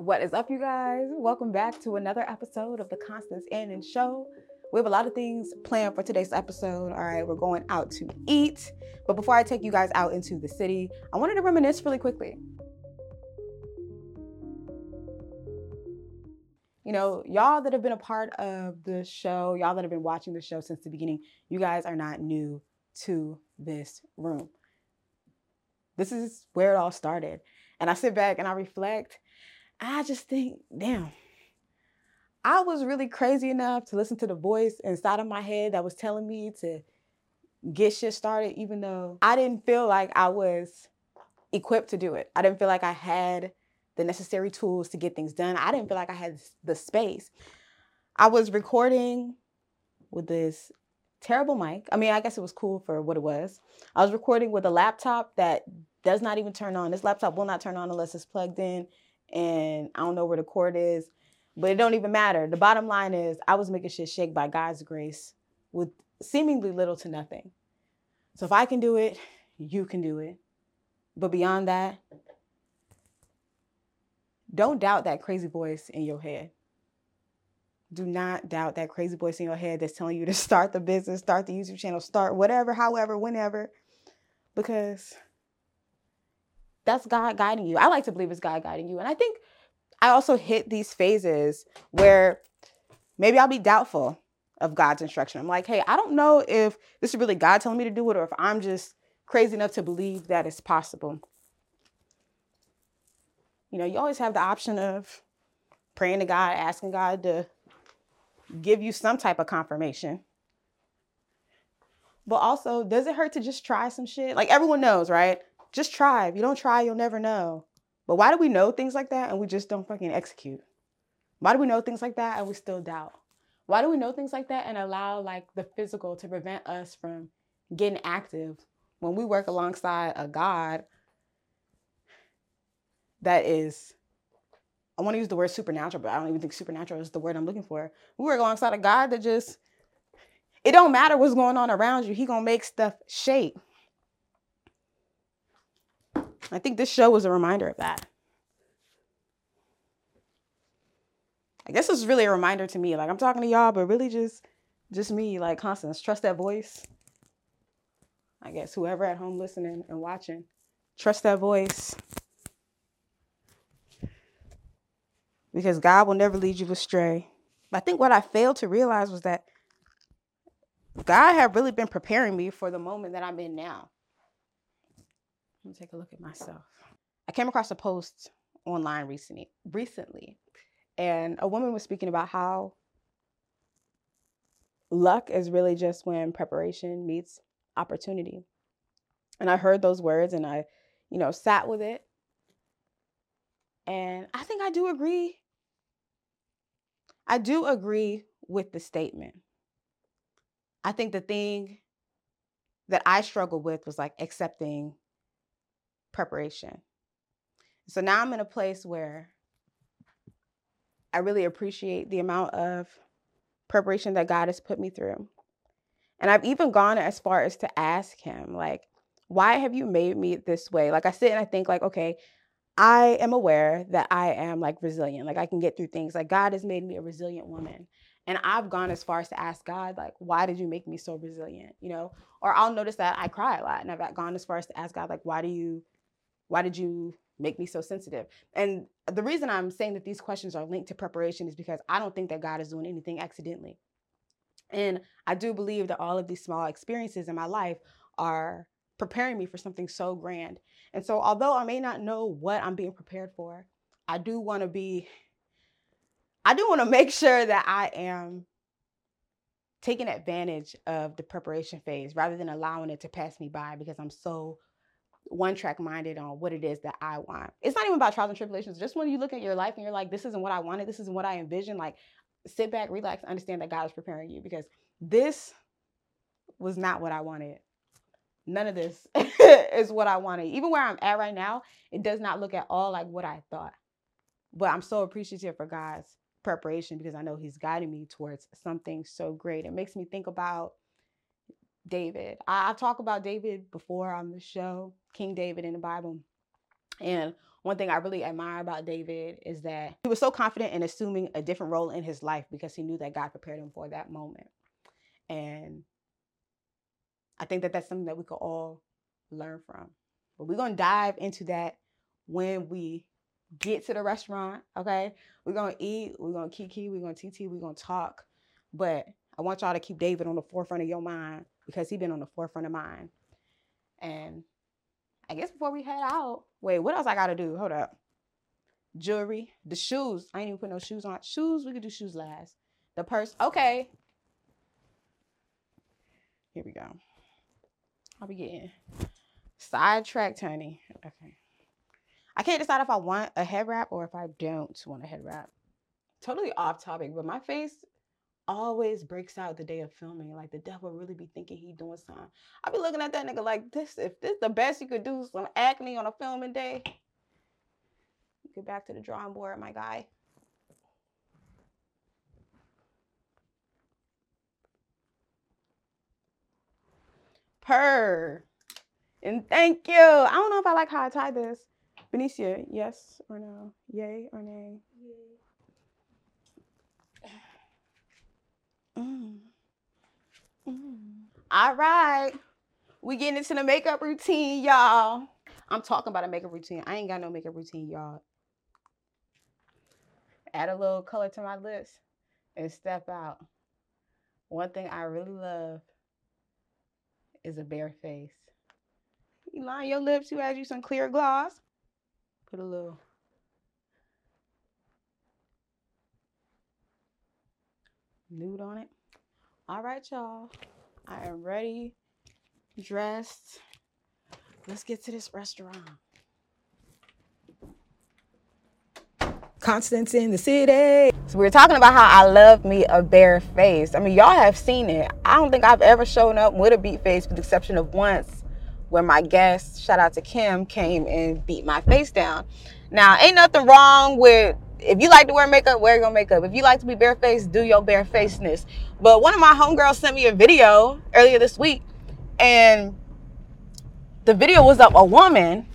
What is up, you guys? Welcome back to another episode of the Constance Annan Show. We have a lot of things planned for today's episode. All right, we're going out to eat. But before I take you guys out into the city, I wanted to reminisce really quickly. You know, y'all that have been a part of the show, y'all that have been watching the show since the beginning, you guys are not new to this room. This is where it all started. And I sit back and I reflect. I just think, damn, I was really crazy enough to listen to the voice inside of my head that was telling me to get shit started, even though I didn't feel like I was equipped to do it. I didn't feel like I had the necessary tools to get things done. I didn't feel like I had the space. I was recording with this terrible mic. I mean, I guess it was cool for what it was. I was recording with a laptop that does not even turn on. This laptop will not turn on unless it's plugged in, and I don't know where the court is, but it don't even matter. The bottom line is I was making shit shake by God's grace with seemingly little to nothing. So if I can do it, you can do it. But beyond that, don't doubt that crazy voice in your head. Do not doubt that crazy voice in your head that's telling you to start the business, start the YouTube channel, start whatever, however, whenever, because that's God guiding you. I like to believe it's God guiding you. And I think I also hit these phases where maybe I'll be doubtful of God's instruction. I'm like, hey, I don't know if this is really God telling me to do it or if I'm just crazy enough to believe that it's possible. You know, you always have the option of praying to God, asking God to give you some type of confirmation. But also, does it hurt to just try some shit? Like everyone knows, right? Just try. If you don't try, you'll never know. But why do we know things like that and we just don't fucking execute? Why do we know things like that and we still doubt? Why do we know things like that and allow like the physical to prevent us from getting active when we work alongside a God that is I want to use the word supernatural, but I don't even think supernatural is the word I'm looking for. We work alongside a God that just it don't matter what's going on around you. He gonna make stuff shape. I think this show was a reminder of that. I guess it's really a reminder to me. Like I'm talking to y'all, but really just just me, like Constance. Trust that voice. I guess whoever at home listening and watching, trust that voice. Because God will never lead you astray. I think what I failed to realize was that God had really been preparing me for the moment that I'm in now. Let me take a look at myself. I came across a post online recently, recently, and a woman was speaking about how luck is really just when preparation meets opportunity. And I heard those words and I, you know, sat with it. And I think I do agree. I do agree with the statement. I think the thing that I struggled with was like accepting preparation. So now I'm in a place where I really appreciate the amount of preparation that God has put me through. And I've even gone as far as to ask him, like, why have you made me this way? Like I sit and I think like, okay, I am aware that I am like resilient. Like I can get through things. Like God has made me a resilient woman. And I've gone as far as to ask God, like, why did you make me so resilient? You know, or I'll notice that I cry a lot. And I've gone as far as to ask God, like, why do you why did you make me so sensitive? And the reason I'm saying that these questions are linked to preparation is because I don't think that God is doing anything accidentally. And I do believe that all of these small experiences in my life are preparing me for something so grand. And so, although I may not know what I'm being prepared for, I do want to be, I do want to make sure that I am taking advantage of the preparation phase rather than allowing it to pass me by because I'm so one track minded on what it is that I want. It's not even about trials and tribulations. Just when you look at your life and you're like, this isn't what I wanted, this isn't what I envisioned, like sit back, relax, understand that God is preparing you because this was not what I wanted. None of this is what I wanted. Even where I'm at right now, it does not look at all like what I thought. But I'm so appreciative for God's preparation because I know He's guiding me towards something so great. It makes me think about David. I, I talk about David before on the show, King David in the Bible. And one thing I really admire about David is that he was so confident in assuming a different role in his life because he knew that God prepared him for that moment. And I think that that's something that we could all learn from. But we're going to dive into that when we get to the restaurant, okay? We're going to eat, we're going to kiki, we're going to TT, we're going to talk. But I want y'all to keep David on the forefront of your mind because he's been on the forefront of mine. And I guess before we head out, wait, what else I got to do? Hold up. Jewelry, the shoes. I ain't even put no shoes on. Shoes, we could do shoes last. The purse, okay. Here we go. I'll be getting sidetracked, honey. Okay. I can't decide if I want a head wrap or if I don't want a head wrap. Totally off topic, but my face always breaks out the day of filming. Like the devil really be thinking he doing something. I be looking at that nigga like this. If this the best you could do, some acne on a filming day. Get back to the drawing board, my guy. Purr. And thank you. I don't know if I like how I tie this. Benicia, yes or no? Yay or nay? Mm. All right. We getting into the makeup routine, y'all. I'm talking about a makeup routine. I ain't got no makeup routine, y'all. Add a little color to my lips and step out. One thing I really love is a bare face. You line your lips, you add you some clear gloss. Put a little nude on it. All right, y'all. I am ready, dressed. Let's get to this restaurant. Constance in the city. So we are talking about how I love me a bare face. I mean, y'all have seen it. I don't think I've ever shown up with a beat face, with the exception of once where my guest, shout out to Kim, came and beat my face down. Now, ain't nothing wrong with if you like to wear makeup, wear your makeup. If you like to be barefaced, do your barefacedness. But one of my homegirls sent me a video earlier this week, and the video was of a woman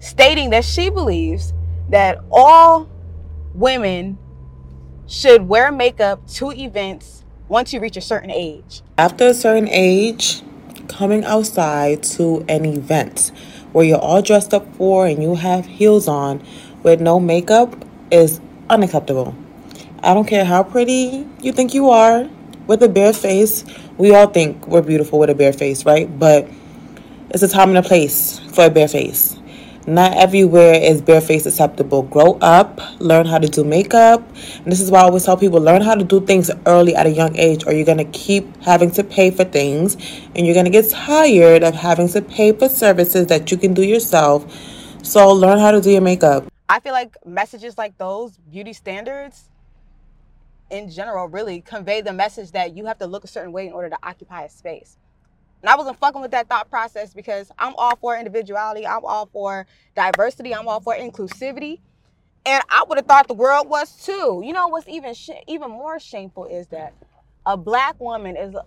stating that she believes that all women should wear makeup to events once you reach a certain age. After a certain age, coming outside to an event where you're all dressed up for and you have heels on with no makeup is unacceptable. I don't care how pretty you think you are with a bare face. We all think we're beautiful with a bare face, right? But it's a time and a place for a bare face. Not everywhere is bareface acceptable. Grow up, learn how to do makeup. And this is why I always tell people learn how to do things early at a young age, or you're going to keep having to pay for things and you're going to get tired of having to pay for services that you can do yourself. So learn how to do your makeup. I feel like messages like those, beauty standards in general, really convey the message that you have to look a certain way in order to occupy a space. And I wasn't fucking with that thought process because I'm all for individuality. I'm all for diversity. I'm all for inclusivity. And I would have thought the world was too. You know what's even sh- even more shameful is that a black woman is a,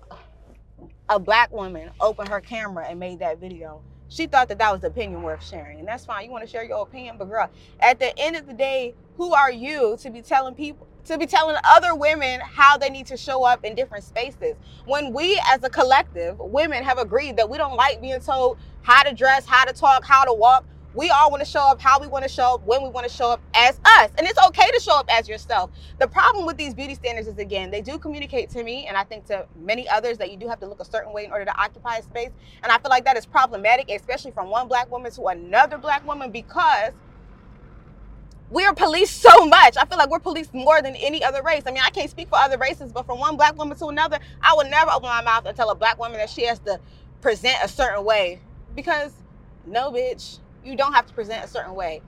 a black woman opened her camera and made that video. She thought that that was opinion worth sharing, and that's fine. You want to share your opinion, but girl, at the end of the day, who are you to be telling people to be telling other women how they need to show up in different spaces. When we as a collective, women have agreed that we don't like being told how to dress, how to talk, how to walk. We all want to show up how we want to show up, when we want to show up as us. And it's okay to show up as yourself. The problem with these beauty standards is, again, they do communicate to me, and I think to many others, that you do have to look a certain way in order to occupy a space. And I feel like that is problematic, especially from one black woman to another black woman, because we are policed so much. I feel like we're policed more than any other race. I mean, I can't speak for other races, but from one black woman to another, I would never open my mouth and tell a black woman that she has to present a certain way. Because no, bitch, you don't have to present a certain way.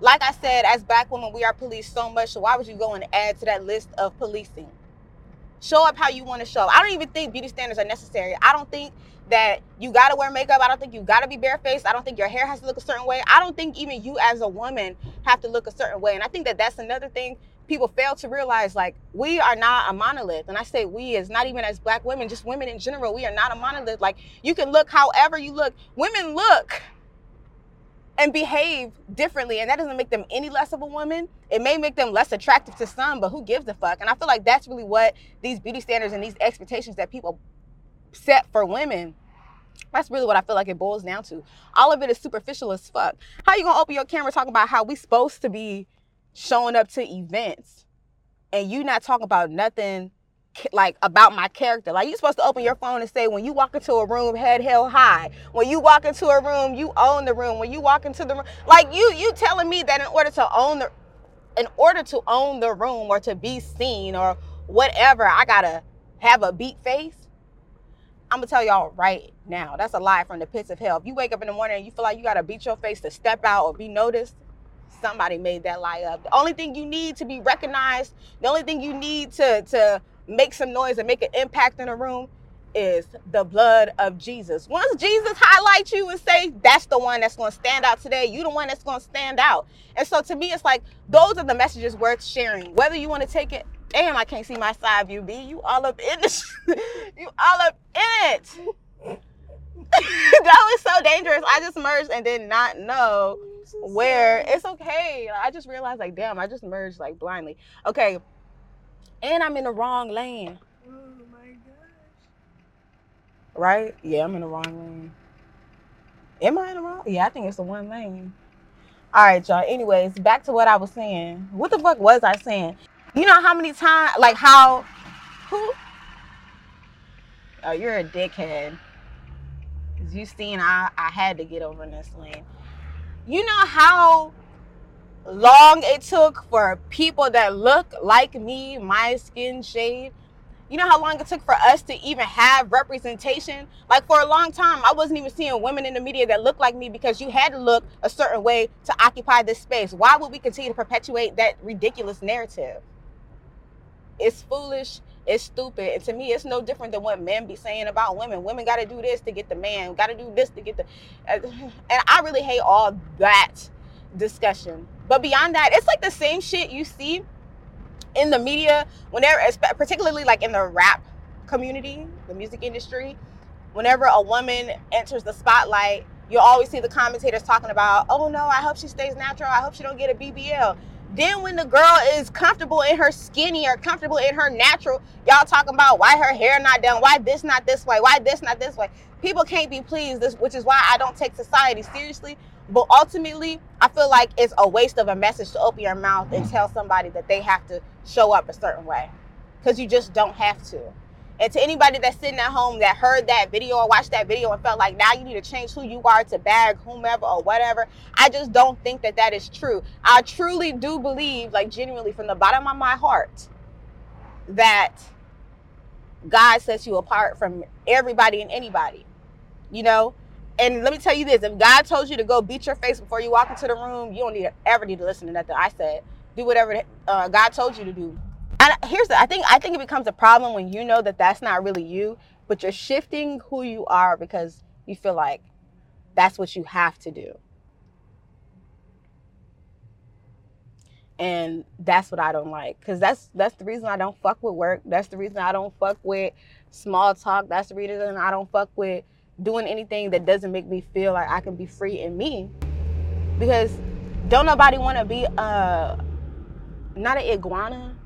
Like I said, as black women, we are policed so much. So why would you go and add to that list of policing? Show up how you want to show up. I don't even think beauty standards are necessary. I don't think that you got to wear makeup. I don't think you got to be barefaced. I don't think your hair has to look a certain way. I don't think even you as a woman have to look a certain way. And I think that that's another thing people fail to realize like we are not a monolith and i say we is not even as black women just women in general we are not a monolith like you can look however you look women look and behave differently. And that doesn't make them any less of a woman. It may make them less attractive to some, but who gives a fuck? And I feel like that's really what these beauty standards and these expectations that people set for women. That's really what I feel like it boils down to. All of it is superficial as fuck. How you gonna open your camera talking about how we supposed to be showing up to events and you not talking about nothing like about my character. Like you're supposed to open your phone and say when you walk into a room, head held high. When you walk into a room, you own the room. When you walk into the room, like you you telling me that in order to own the in order to own the room or to be seen or whatever, I gotta have a beat face. I'm gonna tell y'all right now, that's a lie from the pits of hell. If you wake up in the morning and you feel like you gotta beat your face to step out or be noticed, somebody made that lie up. The only thing you need to be recognized, the only thing you need to to make some noise and make an impact in a room is the blood of Jesus. Once Jesus highlights you and say that's the one that's going to stand out today, you the one that's going to stand out. And so to me, it's like those are the messages worth sharing. Whether you want to take it, damn, I can't see my side view. B, you all up in this, you all up in it. that was so dangerous. I just merged and did not know where. It's okay. I just realized like, damn, I just merged like blindly. Okay, and I'm in the wrong lane. Oh my gosh. Right? Yeah, I'm in the wrong lane. Am I in the wrong? Yeah, I think it's the one lane. All right, y'all. Anyways, back to what I was saying. What the fuck was I saying? You know how many times, like how, who? Oh, you're a dickhead. Cause you seen I I had to get over in this lane. You know how long it took for people that look like me, my skin shade. You know how long it took for us to even have representation? Like for a long time, I wasn't even seeing women in the media that looked like me because you had to look a certain way to occupy this space. Why would we continue to perpetuate that ridiculous narrative? It's foolish. It's stupid. And to me, it's no different than what men be saying about women. Women got to do this to get the man. Got to do this to get the. And I really hate all that discussion. But beyond that, it's like the same shit you see in the media whenever particularly like in the rap community, the music industry, whenever a woman enters the spotlight, you always see the commentators talking about, "Oh no, I hope she stays natural. I hope she don't get a BBL." Then when the girl is comfortable in her skinny or comfortable in her natural, y'all talking about why her hair not done, why this not this way, why this not this way. People can't be pleased, which is why I don't take society seriously but ultimately, I feel like it's a waste of a message to open your mouth and tell somebody that they have to show up a certain way because you just don't have to. And to anybody that's sitting at home that heard that video or watched that video and felt like now you need to change who you are to bag whomever or whatever, I just don't think that that is true. I truly do believe, like genuinely from the bottom of my heart, that God sets you apart from everybody and anybody. You know, and let me tell you this: if God told you to go beat your face before you walk into the room, you don't need to, ever need to listen to nothing I said. Do whatever uh, God told you to do. And here's the: I think I think it becomes a problem when you know that that's not really you, but you're shifting who you are because you feel like that's what you have to do. And that's what I don't like, cause that's that's the reason I don't fuck with work. That's the reason I don't fuck with small talk. That's the reason I don't fuck with doing anything that doesn't make me feel like I can be free in me. Because don't nobody want to be uh not an iguana,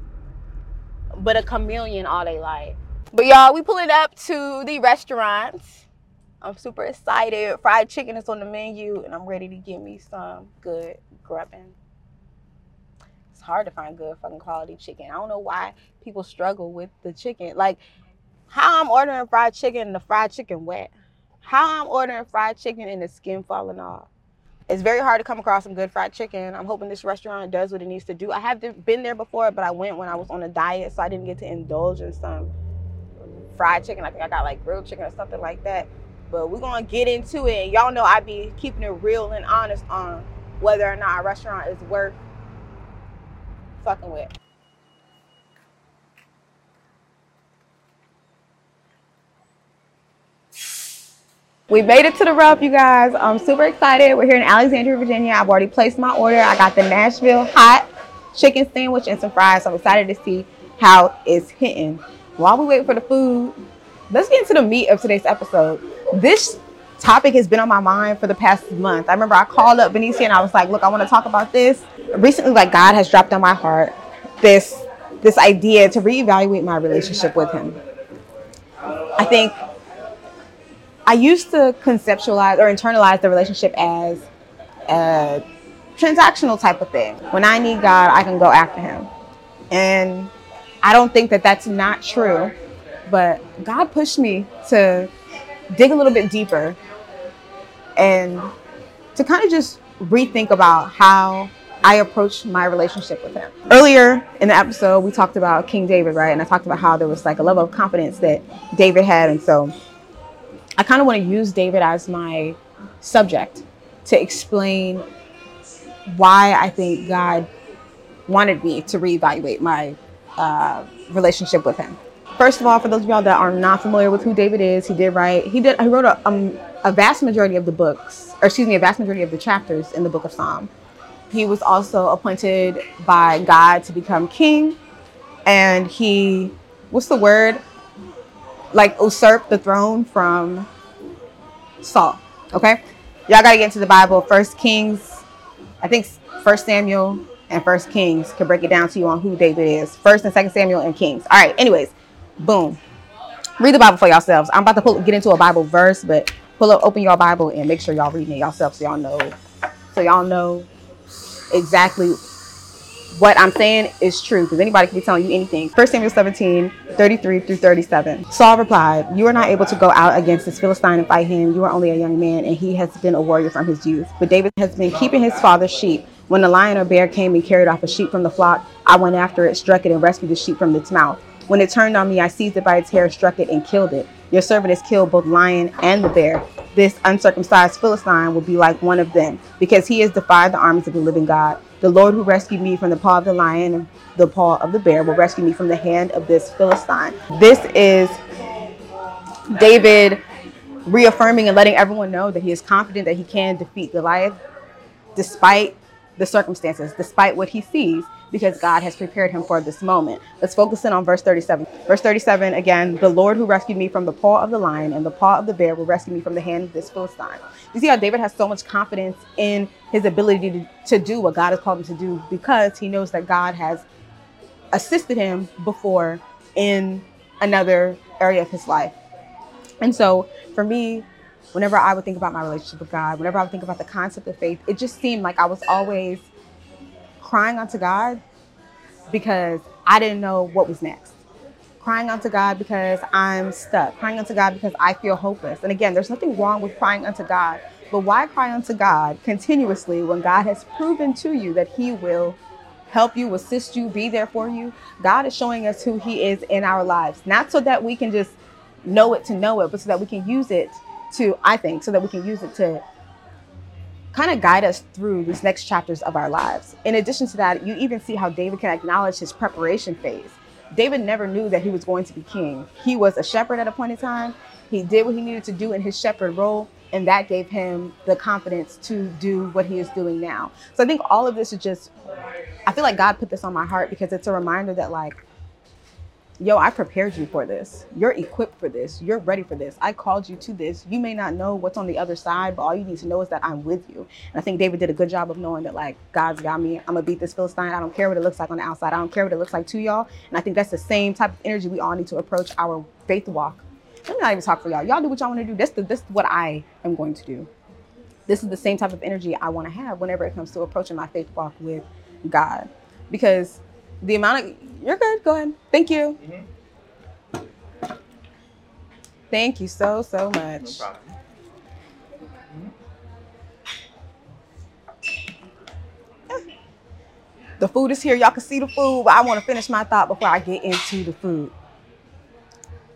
but a chameleon all day life. But y'all, we pulling up to the restaurant. I'm super excited. Fried chicken is on the menu, and I'm ready to get me some good grubbing. It's hard to find good fucking quality chicken. I don't know why people struggle with the chicken. Like, how I'm ordering fried chicken, and the fried chicken wet how I'm ordering fried chicken and the skin falling off. It's very hard to come across some good fried chicken. I'm hoping this restaurant does what it needs to do. I have been there before, but I went when I was on a diet, so I didn't get to indulge in some fried chicken. I think I got like grilled chicken or something like that. But we're gonna get into it. And y'all know I be keeping it real and honest on whether or not a restaurant is worth fucking with. We made it to the rub, you guys. I'm super excited. We're here in Alexandria, Virginia. I've already placed my order. I got the Nashville hot chicken sandwich and some fries. So I'm excited to see how it's hitting. While we wait for the food, let's get into the meat of today's episode. This topic has been on my mind for the past month. I remember I called up Benicia and I was like, look, I want to talk about this. Recently, like God has dropped on my heart this this idea to reevaluate my relationship with him. I think I used to conceptualize or internalize the relationship as a transactional type of thing. When I need God, I can go after him. And I don't think that that's not true, but God pushed me to dig a little bit deeper and to kind of just rethink about how I approach my relationship with him. Earlier in the episode, we talked about King David, right? And I talked about how there was like a level of confidence that David had. And so I kind of want to use David as my subject to explain why I think God wanted me to reevaluate my uh, relationship with him. First of all, for those of y'all that are not familiar with who David is, he did write, he did, he wrote a, um, a vast majority of the books, or excuse me, a vast majority of the chapters in the book of Psalm. He was also appointed by God to become king, and he, what's the word? Like usurp the throne from Saul. Okay, y'all gotta get into the Bible. First Kings, I think First Samuel and First Kings can break it down to you on who David is. First and Second Samuel and Kings. All right. Anyways, boom. Read the Bible for yourselves. I'm about to pull, get into a Bible verse, but pull up, open your Bible, and make sure y'all reading it yourself so y'all know, so y'all know exactly what I'm saying is true because anybody can be telling you anything. 1 Samuel 17, 33 through 37. Saul replied, You are not able to go out against this Philistine and fight him. You are only a young man, and he has been a warrior from his youth. But David has been keeping his father's sheep. When a lion or bear came and carried off a sheep from the flock, I went after it, struck it, and rescued the sheep from its mouth. When it turned on me, I seized it by its hair, struck it, and killed it. Your servant has killed both lion and the bear. This uncircumcised Philistine will be like one of them, because he has defied the armies of the living God. The Lord who rescued me from the paw of the lion and the paw of the bear will rescue me from the hand of this Philistine. This is David reaffirming and letting everyone know that he is confident that he can defeat Goliath despite the circumstances, despite what he sees, because God has prepared him for this moment. Let's focus in on verse 37. Verse 37 again, the Lord who rescued me from the paw of the lion and the paw of the bear will rescue me from the hand of this Philistine. You see how David has so much confidence in his ability to, to do what God has called him to do because he knows that God has assisted him before in another area of his life. And so for me, whenever I would think about my relationship with God, whenever I would think about the concept of faith, it just seemed like I was always crying unto God because I didn't know what was next. Crying unto God because I'm stuck. Crying unto God because I feel hopeless. And again, there's nothing wrong with crying unto God, but why cry unto God continuously when God has proven to you that He will help you, assist you, be there for you? God is showing us who He is in our lives, not so that we can just know it to know it, but so that we can use it to, I think, so that we can use it to kind of guide us through these next chapters of our lives. In addition to that, you even see how David can acknowledge his preparation phase. David never knew that he was going to be king. He was a shepherd at a point in time. He did what he needed to do in his shepherd role, and that gave him the confidence to do what he is doing now. So I think all of this is just, I feel like God put this on my heart because it's a reminder that, like, yo, I prepared you for this. You're equipped for this. You're ready for this. I called you to this. You may not know what's on the other side, but all you need to know is that I'm with you. And I think David did a good job of knowing that, like, God's got me. I'm going to beat this Philistine. I don't care what it looks like on the outside. I don't care what it looks like to y'all. And I think that's the same type of energy we all need to approach our faith walk. Let me not even talk for y'all. Y'all do what y'all want to do. This, this is what I am going to do. This is the same type of energy I want to have whenever it comes to approaching my faith walk with God. Because the amount of, you're good, go ahead. Thank you. Mm-hmm. Thank you so, so much. No the food is here. Y'all can see the food, but I want to finish my thought before I get into the food.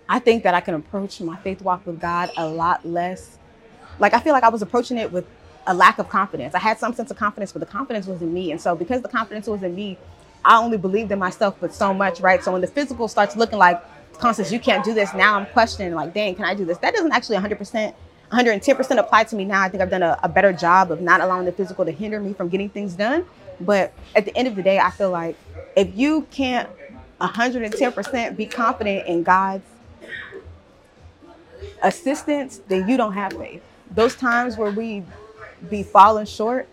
I think that I can approach my faith walk with God a lot less. Like, I feel like I was approaching it with a lack of confidence. I had some sense of confidence, but the confidence was in me. And so, because the confidence was in me, I only believed in myself, but so much, right? So when the physical starts looking like, Constance, you can't do this. Now I'm questioning, like, dang, can I do this? That doesn't actually 100%, 110% apply to me now. I think I've done a, a better job of not allowing the physical to hinder me from getting things done. But at the end of the day, I feel like if you can't 110% be confident in God's assistance, then you don't have faith. those times where we be falling short,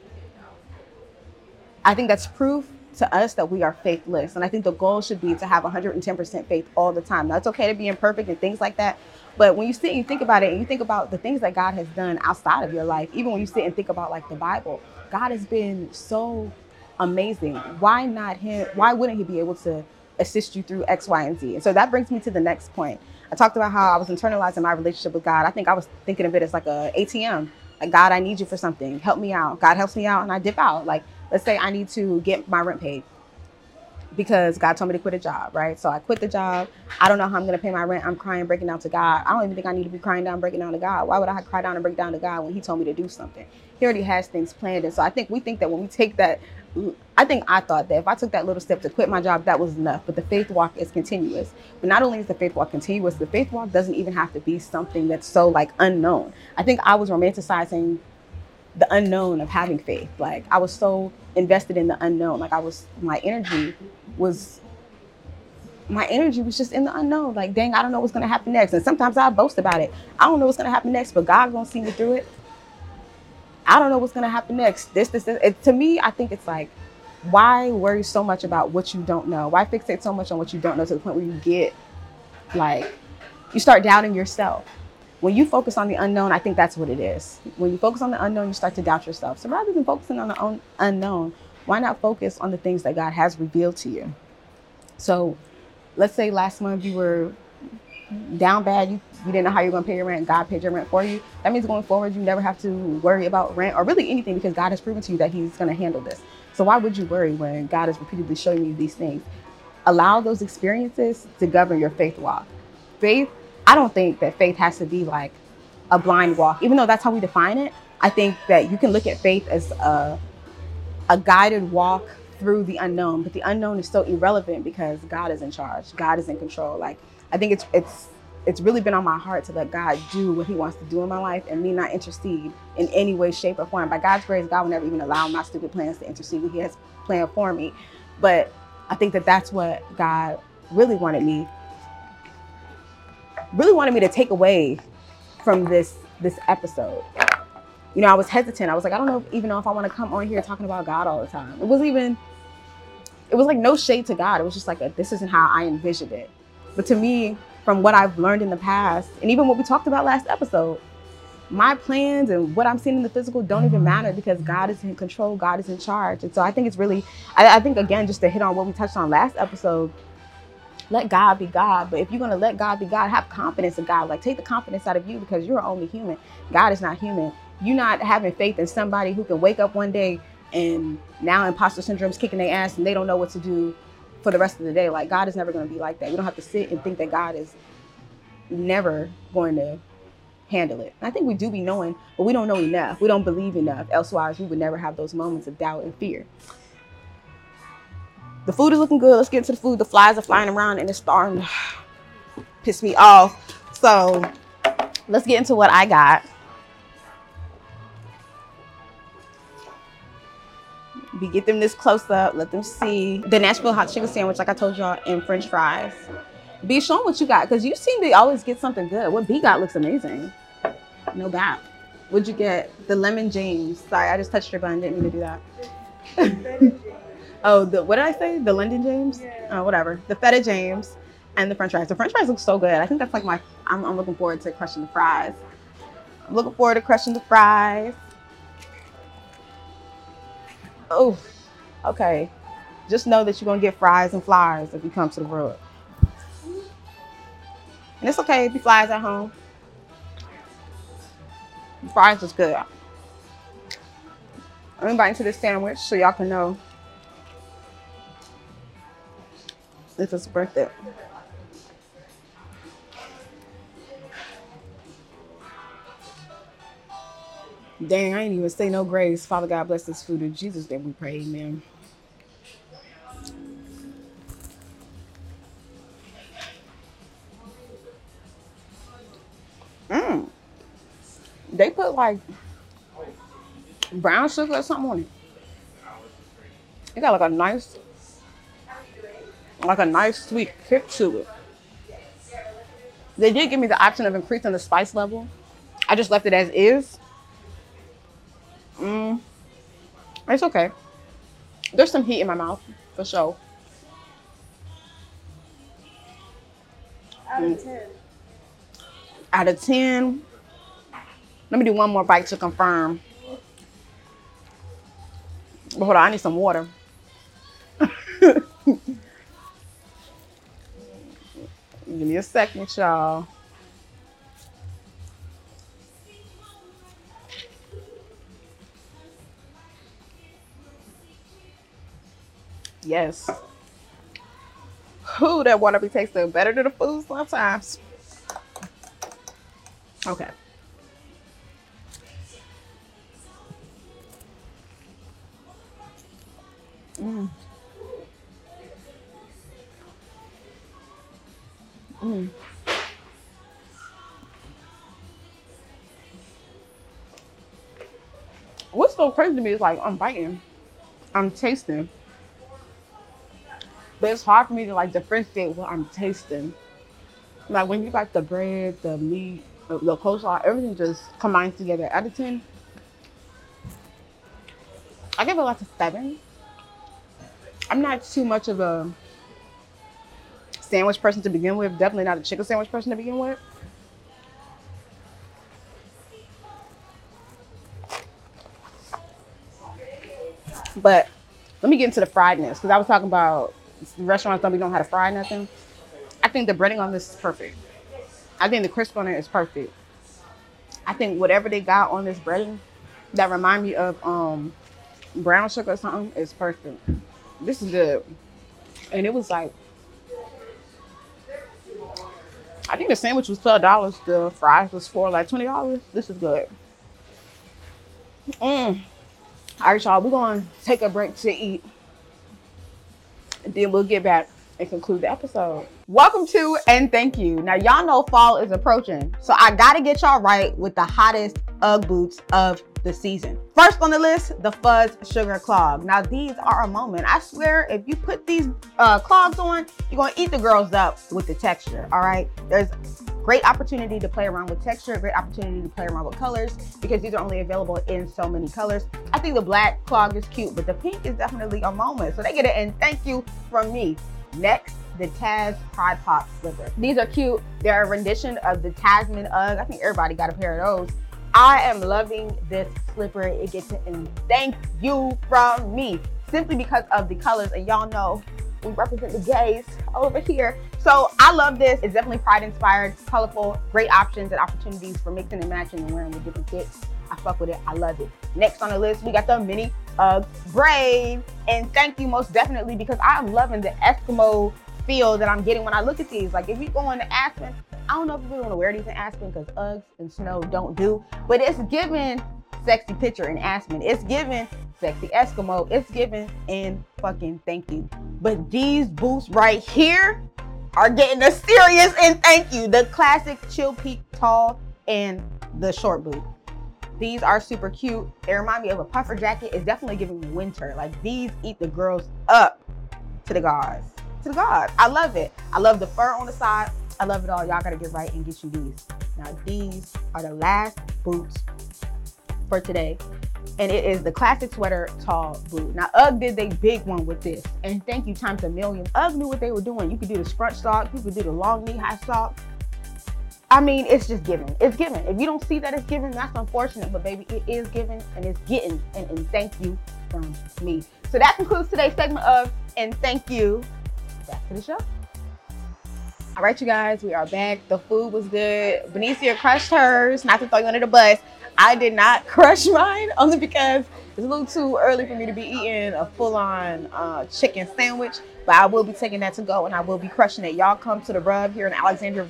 I think that's proof to us that we are faithless. And I think the goal should be to have 110% faith all the time. Now, it's okay to be imperfect and things like that. But when you sit and you think about it and you think about the things that God has done outside of your life, even when you sit and think about like the Bible, God has been so amazing. Why not him? Why wouldn't he be able to assist you through X, Y, and Z? And so that brings me to the next point. I talked about how I was internalizing my relationship with God. I think I was thinking of it as like a ATM. Like God, I need you for something. Help me out. God helps me out and I dip out. Like let's say I need to get my rent paid because God told me to quit a job, right? So I quit the job. I don't know how I'm gonna pay my rent. I'm crying, breaking down to God. I don't even think I need to be crying down, breaking down to God. Why would I cry down and break down to God when He told me to do something? He already has things planned. And so I think we think that when we take that, I think I thought that if I took that little step to quit my job, that was enough. But the faith walk is continuous. But not only is the faith walk continuous, the faith walk doesn't even have to be something that's so like unknown. I think I was romanticizing the unknown of having faith. Like I was so invested in the unknown. Like I was, my energy was, my energy was just in the unknown. Like, dang, I don't know what's gonna happen next. And sometimes I boast about it. I don't know what's gonna happen next, but God gonna see me through it. I don't know what's gonna happen next. This, this, this. It, to me, I think it's like, why worry so much about what you don't know? Why fixate so much on what you don't know to the point where you get like, you start doubting yourself when you focus on the unknown, I think that's what it is. When you focus on the unknown, you start to doubt yourself. So rather than focusing on the unknown, why not focus on the things that God has revealed to you? So let's say last month you were down bad, you, you didn't know how you're going to pay your rent, God paid your rent for you. That means going forward, you never have to worry about rent or really anything because God has proven to you that He's going to handle this. So why would you worry when God is repeatedly showing you these things? Allow those experiences to govern your faith walk. Faith I don't think that faith has to be like a blind walk, even though that's how we define it. I think that you can look at faith as a, a guided walk through the unknown, but the unknown is so irrelevant because God is in charge. God is in control. Like I think it's it's it's really been on my heart to let God do what He wants to do in my life and me not intercede in any way, shape, or form. By God's grace, God will never even allow my stupid plans to intercede. He has planned for me, but I think that that's what God really wanted me really wanted me to take away from this this episode. You know, I was hesitant. I was like, I don't know if, even know if I want to come on here talking about God all the time. It wasn't even. It was like no shade to God. It was just like a, this isn't how I envisioned it. But to me, from what I've learned in the past, and even what we talked about last episode, my plans and what I'm seeing in the physical don't even mm-hmm. matter because God is in control. God is in charge. And so I think it's really, I, I think again, just to hit on what we touched on last episode, let God be God. But if you're going to let God be God, have confidence in God. Like take the confidence out of you because you're only human. God is not human. You're not having faith in somebody who can wake up one day and now imposter syndrome is kicking their ass and they don't know what to do for the rest of the day. Like God is never going to be like that. We don't have to sit and think that God is never going to handle it. I think we do be knowing, but we don't know enough. We don't believe enough. Elsewise, we would never have those moments of doubt and fear. The food is looking good. Let's get into the food. The flies are flying around and it's starting to piss me off. So let's get into what I got. We get them this close up, let them see. The Nashville hot chicken sandwich, like I told y'all, and french fries. Be showing what you got, because you seem to always get something good. What B got looks amazing. No doubt. What'd you get? The lemon James. Sorry, I just touched your bun. Didn't mean to do that. Oh, the what did I say? The London James? Yeah. Oh, whatever. The feta James and the French fries. The French fries look so good. I think that's like my. I'm, I'm looking forward to crushing the fries. I'm looking forward to crushing the fries. Oh, okay. Just know that you're gonna get fries and flies if you come to the world. And it's okay if you flies at home. The fries is good. Let me bite into this sandwich so y'all can know if it's worth it. Dang, I ain't even say no grace. Father God, bless this food in Jesus' name we pray, amen. Mmm. They put like brown sugar or something on it. It got like a nice like a nice sweet kick to it. They did give me the option of increasing the spice level. I just left it as is Mm, it's okay. There's some heat in my mouth for sure. Out of 10. Out of 10, let me do one more bite to confirm. But hold on, I need some water. Me a second, y'all. Yes. Who that water be tasting better than the food sometimes. Okay. Mm. Mm. What's so crazy to me is like I'm biting, I'm tasting, but it's hard for me to like differentiate what I'm tasting. Like when you got the bread, the meat, the, coleslaw, everything just combines together. Out of ten, I give it like a seven. I'm not too much of a sandwich person to begin with. Definitely not a chicken sandwich person to begin with. But let me get into the friedness because I was talking about restaurants don't be know how to fry nothing. I think the breading on this is perfect. I think the crisp on it is perfect. I think whatever they got on this breading that remind me of um brown sugar or something is perfect. This is good. And it was like I think the sandwich was twelve dollars. The fries was for like twenty dollars. This is good. Mm. All right, y'all. We're gonna take a break to eat, and then we'll get back and conclude the episode. Welcome to and thank you. Now y'all know fall is approaching, so I gotta get y'all right with the hottest UGG boots of the season. First on the list, the Fuzz Sugar Clog. Now these are a moment. I swear, if you put these uh, clogs on, you're gonna eat the girls up with the texture. All right, there's great opportunity to play around with texture, great opportunity to play around with colors because these are only available in so many colors. I think the black clog is cute, but the pink is definitely a moment. So they get it, and thank you from me. Next, the Tazz Pride Pop slipper. These are cute. They're a rendition of the Tasman UGG. I think everybody got a pair of those. I am loving this slipper. It gets an thank you from me simply because of the colors. And y'all know we represent the gays over here. So I love this. It's definitely pride inspired, colorful, great options and opportunities for mixing and matching and wearing with different fits. I fuck with it. I love it. Next on the list, we got the mini UGG Brave. And thank you most definitely because I'm loving the Eskimo feel that I'm getting when I look at these. Like if you go into Aspen, I don't know if you really want to wear these in Aspen because Uggs and snow don't do, but it's given sexy picture in Aspen. It's given sexy Eskimo. It's given and fucking thank you. But these boots right here are getting a serious and thank you. The classic Chillapeak tall and the short boot. These are super cute. They remind me of a puffer jacket. It's definitely giving winter. Like these eat the girls up to the gods. To gods. I love it. I love the fur on the side. I love it all. Y'all gotta get right and get you these. Now these are the last boots for today. And it is the classic sweater tall boot. Now UGG did they big one with this. And thank you times a million. UGG knew what they were doing. You could do the scrunch sock, you could do the long knee high sock. I mean, it's just given. It's given. If you don't see that it's given, that's unfortunate. But baby, it is given and it's getting. And, and thank you from me. So that concludes today's segment of and thank you. Back to the show. All right, you guys, we are back. The food was good. Benicia crushed hers, not to throw you under the bus. I did not crush mine only because it's a little too early for me to be eating a full-on uh, chicken sandwich. But I will be taking that to go and I will be crushing it. Y'all come to the rub here in Alexandria.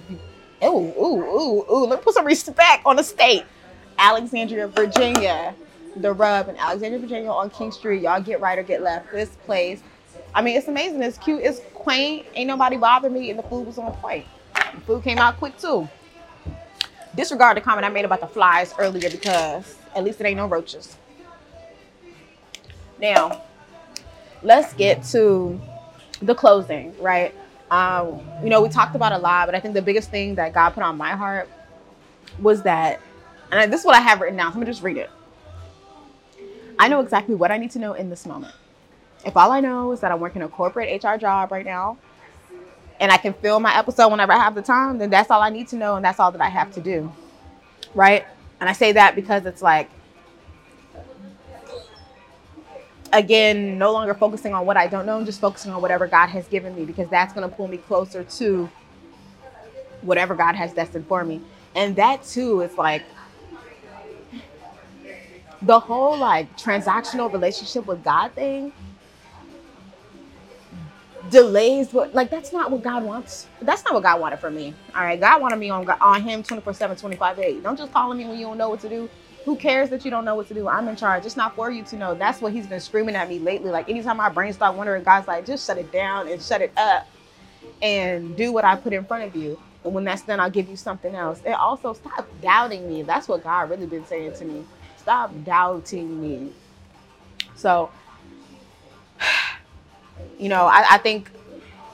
Ooh, ooh, ooh, ooh. Let me put some respect on the state. Alexandria, Virginia. The rub in Alexandria, Virginia on King Street. Y'all get right or get left. This place I mean, it's amazing. It's cute. It's quaint. Ain't nobody bother me, and the food was on point. The food came out quick too. Disregard the comment I made about the flies earlier because at least it ain't no roaches. Now, let's get to the closing, right? Um, you know, we talked about a lot, but I think the biggest thing that God put on my heart was that, and this is what I have written down. So let me just read it. I know exactly what I need to know in this moment. If all I know is that I'm working a corporate HR job right now and I can film my episode whenever I have the time, then that's all I need to know and that's all that I have to do. Right? And I say that because it's like, again, no longer focusing on what I don't know, just focusing on whatever God has given me because that's going to pull me closer to whatever God has destined for me. And that too is like the whole like transactional relationship with God thing delays what like that's not what God wants. That's not what God wanted for me. All right. God wanted me on on him 24-7, 25 8. Don't just call me when you don't know what to do. Who cares that you don't know what to do? I'm in charge. It's not for you to know. That's what he's been screaming at me lately. Like anytime my brain start wondering, God's like, just shut it down and shut it up and do what I put in front of you. And when that's done, I'll give you something else. And also stop doubting me. That's what God really been saying to me. Stop doubting me. So you know, I, I, think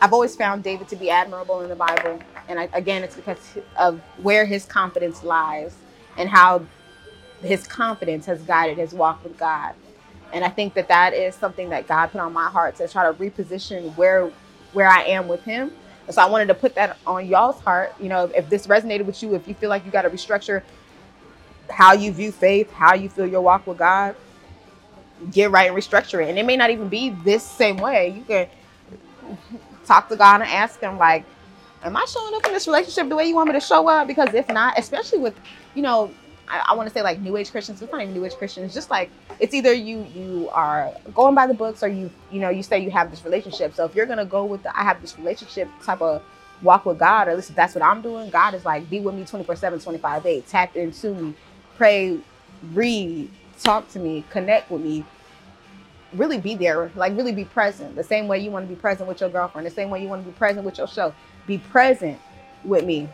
I've always found David to be admirable in the Bible. And I, again, it's because of where his confidence lies and how his confidence has guided his walk with God. And I think that that is something that God put on my heart to try to reposition where where I am with him. And so I wanted to put that on y'all's heart. You know, if this resonated with you, if you feel like you got to restructure how you view faith, how you feel your walk with God, get right and restructure it. And it may not even be this same way. You can talk to God and ask Him, like, am I showing up in this relationship the way you want me to show up? Because if not, especially with, you know, I, I want to say like New Age Christians. It's not even New Age Christians. Just like it's either you you are going by the books or you you know you say you have this relationship. So if you're gonna go with the I have this relationship type of walk with God, or at least that's what I'm doing. God is like be with me 24 7, 25 8. Tap into me, pray, read, talk to me, connect with me, really be there, like really be present. The same way you want to be present with your girlfriend, the same way you want to be present with your show. Be present with me.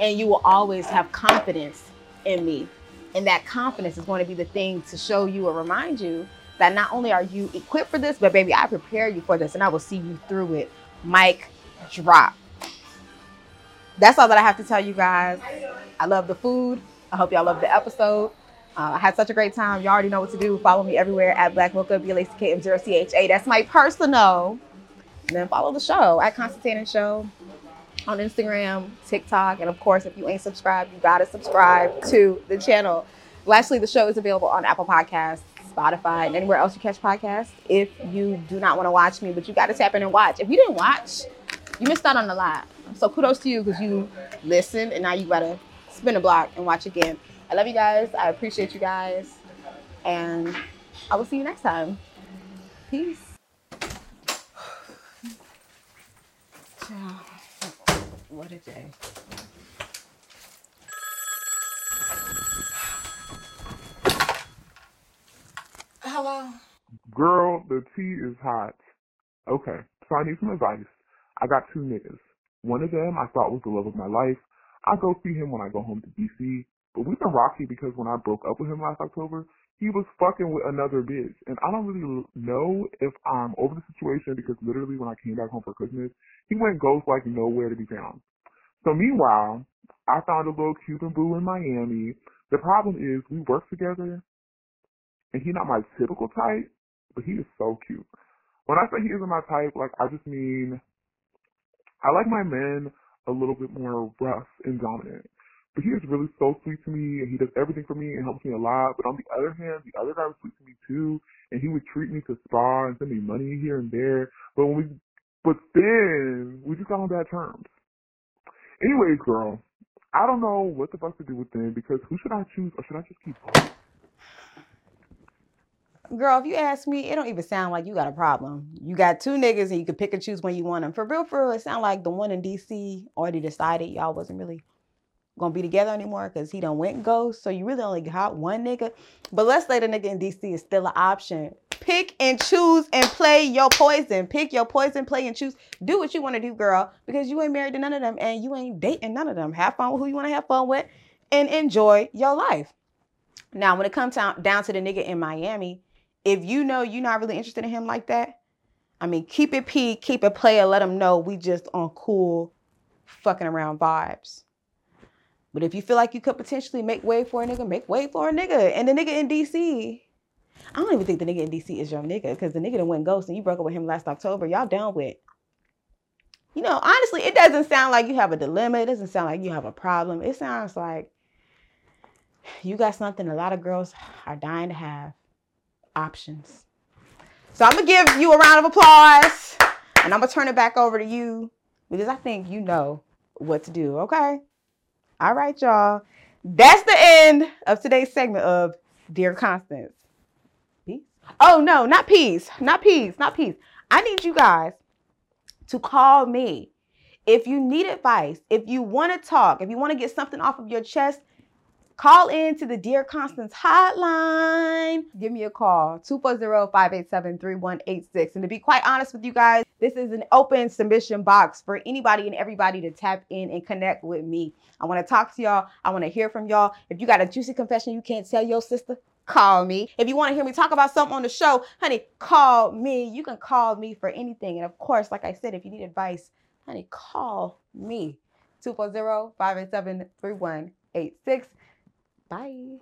And you will always have confidence in me. And that confidence is going to be the thing to show you or remind you that not only are you equipped for this, but baby, I prepare you for this and I will see you through it. Mic drop. That's all that I have to tell you guys. I love the food. I hope y'all love the episode. Uh, I had such a great time. You already know what to do. Follow me everywhere at Black Mocha, B-L-A-C-K-M-0-C-H-A. That's my personal. And then follow the show at Constance Annan Show on Instagram, TikTok, and of course, if you ain't subscribed, you gotta subscribe to the channel. Lastly, the show is available on Apple Podcasts, Spotify, and anywhere else you catch podcasts. If you do not want to watch me, but you gotta tap in and watch. If you didn't watch, you missed out on a lot. So kudos to you because you listened and now you gotta spin a block and watch again. I love you guys. I appreciate you guys. And I will see you next time. Peace. What a day. Hello. Girl, the tea is hot. Okay, so I need some advice. I got two niggas. One of them I thought was the love of my life. I go see him when I go home to DC. But we've been rocky because when I broke up with him last October, he was fucking with another bitch. And I don't really know if I'm over the situation because literally when I came back home for Christmas, he went ghost like nowhere to be found. So meanwhile, I found a little Cuban boo in Miami. The problem is we work together and he's not my typical type, but he is so cute. When I say he isn't my type, like I just mean I like my men a little bit more rough and dominant. But he is really so sweet to me, and he does everything for me and helps me a lot. But on the other hand, the other guy was sweet to me too, and he would treat me to spa and send me money here and there. But when we, but then we just got on bad terms. Anyways, girl, I don't know what the fuck to do with them because who should I choose, or should I just keep going? Girl, if you ask me, it don't even sound like you got a problem. You got two niggas and you can pick and choose when you want them. For real, for real, it sound like the one in DC already decided y'all wasn't really gonna be together anymore because he don't went ghost. So you really only got one nigga. But let's say the nigga in DC is still an option. Pick and choose and play your poison. Pick your poison, play and choose. Do what you want to do, girl, because you ain't married to none of them and you ain't dating none of them. Have fun with who you want to have fun with and enjoy your life. Now, when it comes down, to the nigga in Miami, if you know you're not really interested in him like that, I mean, keep it P, keep it play, and let him know we just on cool fucking around vibes. But if you feel like you could potentially make way for a nigga, make way for a nigga. And the nigga in DC, I don't even think the nigga in DC is your nigga because the nigga that went ghost and you broke up with him last October. Y'all down with. You know, honestly, it doesn't sound like you have a dilemma. It doesn't sound like you have a problem. It sounds like you got something a lot of girls are dying to have options. So I'm gonna give you a round of applause and I'm gonna turn it back over to you because I think you know what to do, okay? All right, y'all. That's the end of today's segment of Dear Constance. Peace. Oh, no, not peace. Not peace. Not peace. I need you guys to call me. If you need advice, if you want to talk, if you want to get something off of your chest, Call in to the Dear Constance hotline. Give me a call, 240-587-3186. And to be quite honest with you guys, this is an open submission box for anybody and everybody to tap in and connect with me. I want to talk to y'all. I want to hear from y'all. If you got a juicy confession you can't tell your sister, call me. If you want to hear me talk about something on the show, honey, call me. You can call me for anything. And of course, like I said, if you need advice, honey, call me. 240 587 3186. Bye.